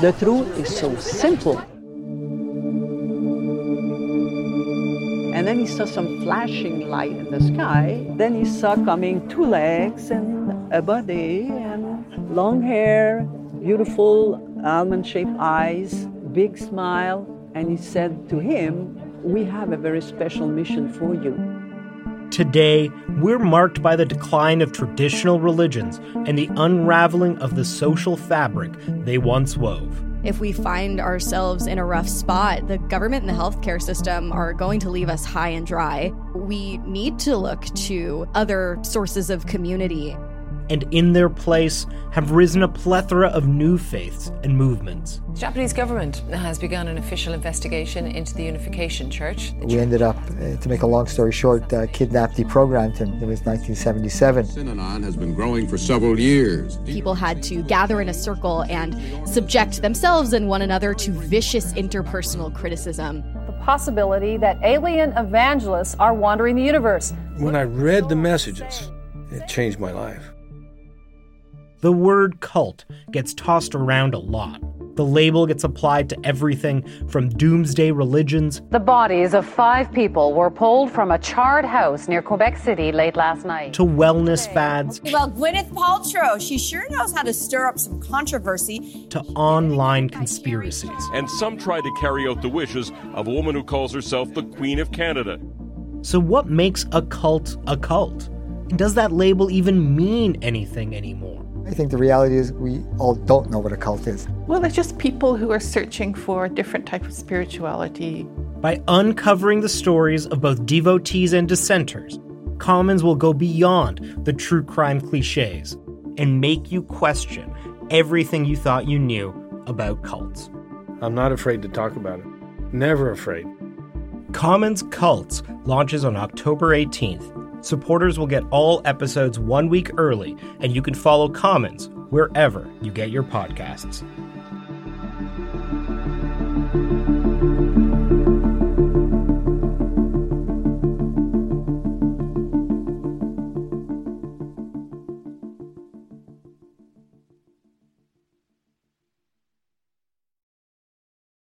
The truth is so simple. And then he saw some flashing light in the sky. Then he saw coming two legs and a body and long hair, beautiful almond shaped eyes, big smile. And he said to him, We have a very special mission for you. Today, we're marked by the decline of traditional religions and the unraveling of the social fabric they once wove. If we find ourselves in a rough spot, the government and the healthcare system are going to leave us high and dry. We need to look to other sources of community and in their place have risen a plethora of new faiths and movements. The Japanese government has begun an official investigation into the Unification Church. The we ended up, uh, to make a long story short, uh, kidnapped, deprogrammed him. It was 1977. Synanon has been growing for several years. People had to gather in a circle and subject themselves and one another to vicious interpersonal criticism. The possibility that alien evangelists are wandering the universe. When I read the messages, it changed my life. The word cult gets tossed around a lot. The label gets applied to everything from doomsday religions. The bodies of five people were pulled from a charred house near Quebec City late last night. To wellness fads. Well, Gwyneth Paltrow, she sure knows how to stir up some controversy. To online conspiracies. And some try to carry out the wishes of a woman who calls herself the Queen of Canada. So, what makes a cult a cult? And does that label even mean anything anymore? I think the reality is we all don't know what a cult is. Well, it's just people who are searching for a different type of spirituality. By uncovering the stories of both devotees and dissenters, Commons will go beyond the true crime cliches and make you question everything you thought you knew about cults. I'm not afraid to talk about it. Never afraid. Commons Cults launches on October 18th Supporters will get all episodes one week early, and you can follow Commons wherever you get your podcasts.